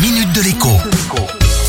minute de l'écho.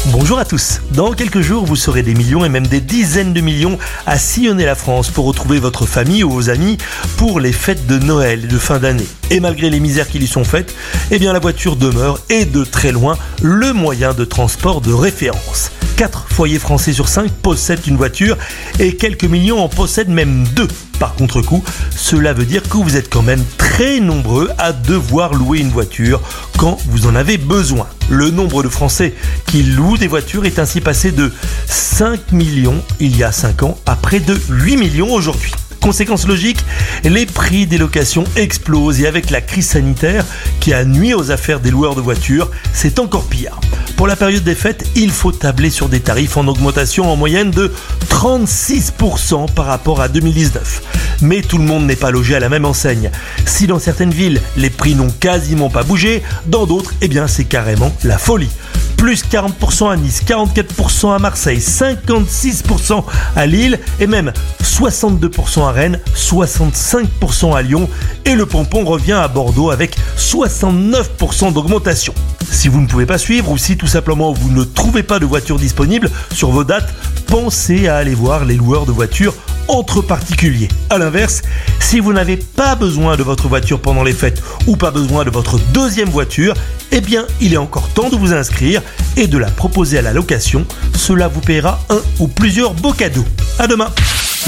Bonjour à tous. Dans quelques jours, vous serez des millions et même des dizaines de millions à sillonner la France pour retrouver votre famille ou vos amis pour les fêtes de Noël et de fin d'année. Et malgré les misères qui lui sont faites, eh la voiture demeure et de très loin le moyen de transport de référence. 4 foyers français sur 5 possèdent une voiture et quelques millions en possèdent même deux. Par contre-coup, cela veut dire que vous êtes quand même très nombreux à devoir louer une voiture quand vous en avez besoin. Le nombre de Français qui louent des voitures est ainsi passé de 5 millions il y a 5 ans à près de 8 millions aujourd'hui. Conséquence logique, les prix des locations explosent et avec la crise sanitaire qui a nuit aux affaires des loueurs de voitures, c'est encore pire. Pour la période des fêtes, il faut tabler sur des tarifs en augmentation en moyenne de 36% par rapport à 2019. Mais tout le monde n'est pas logé à la même enseigne. Si dans certaines villes, les prix n'ont quasiment pas bougé, dans d'autres, eh c'est carrément la folie plus 40% à Nice, 44% à Marseille, 56% à Lille et même 62% à Rennes, 65% à Lyon et le pompon revient à Bordeaux avec 69% d'augmentation. Si vous ne pouvez pas suivre ou si tout simplement vous ne trouvez pas de voiture disponible sur vos dates, pensez à aller voir les loueurs de voitures entre particuliers. A l'inverse, si vous n'avez pas besoin de votre voiture pendant les fêtes ou pas besoin de votre deuxième voiture, eh bien, il est encore temps de vous inscrire et de la proposer à la location. Cela vous paiera un ou plusieurs beaux cadeaux. À demain.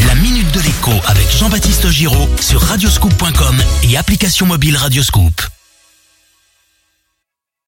La minute de l'écho avec Jean-Baptiste Giraud sur radioscoop.com et application mobile Radioscoop.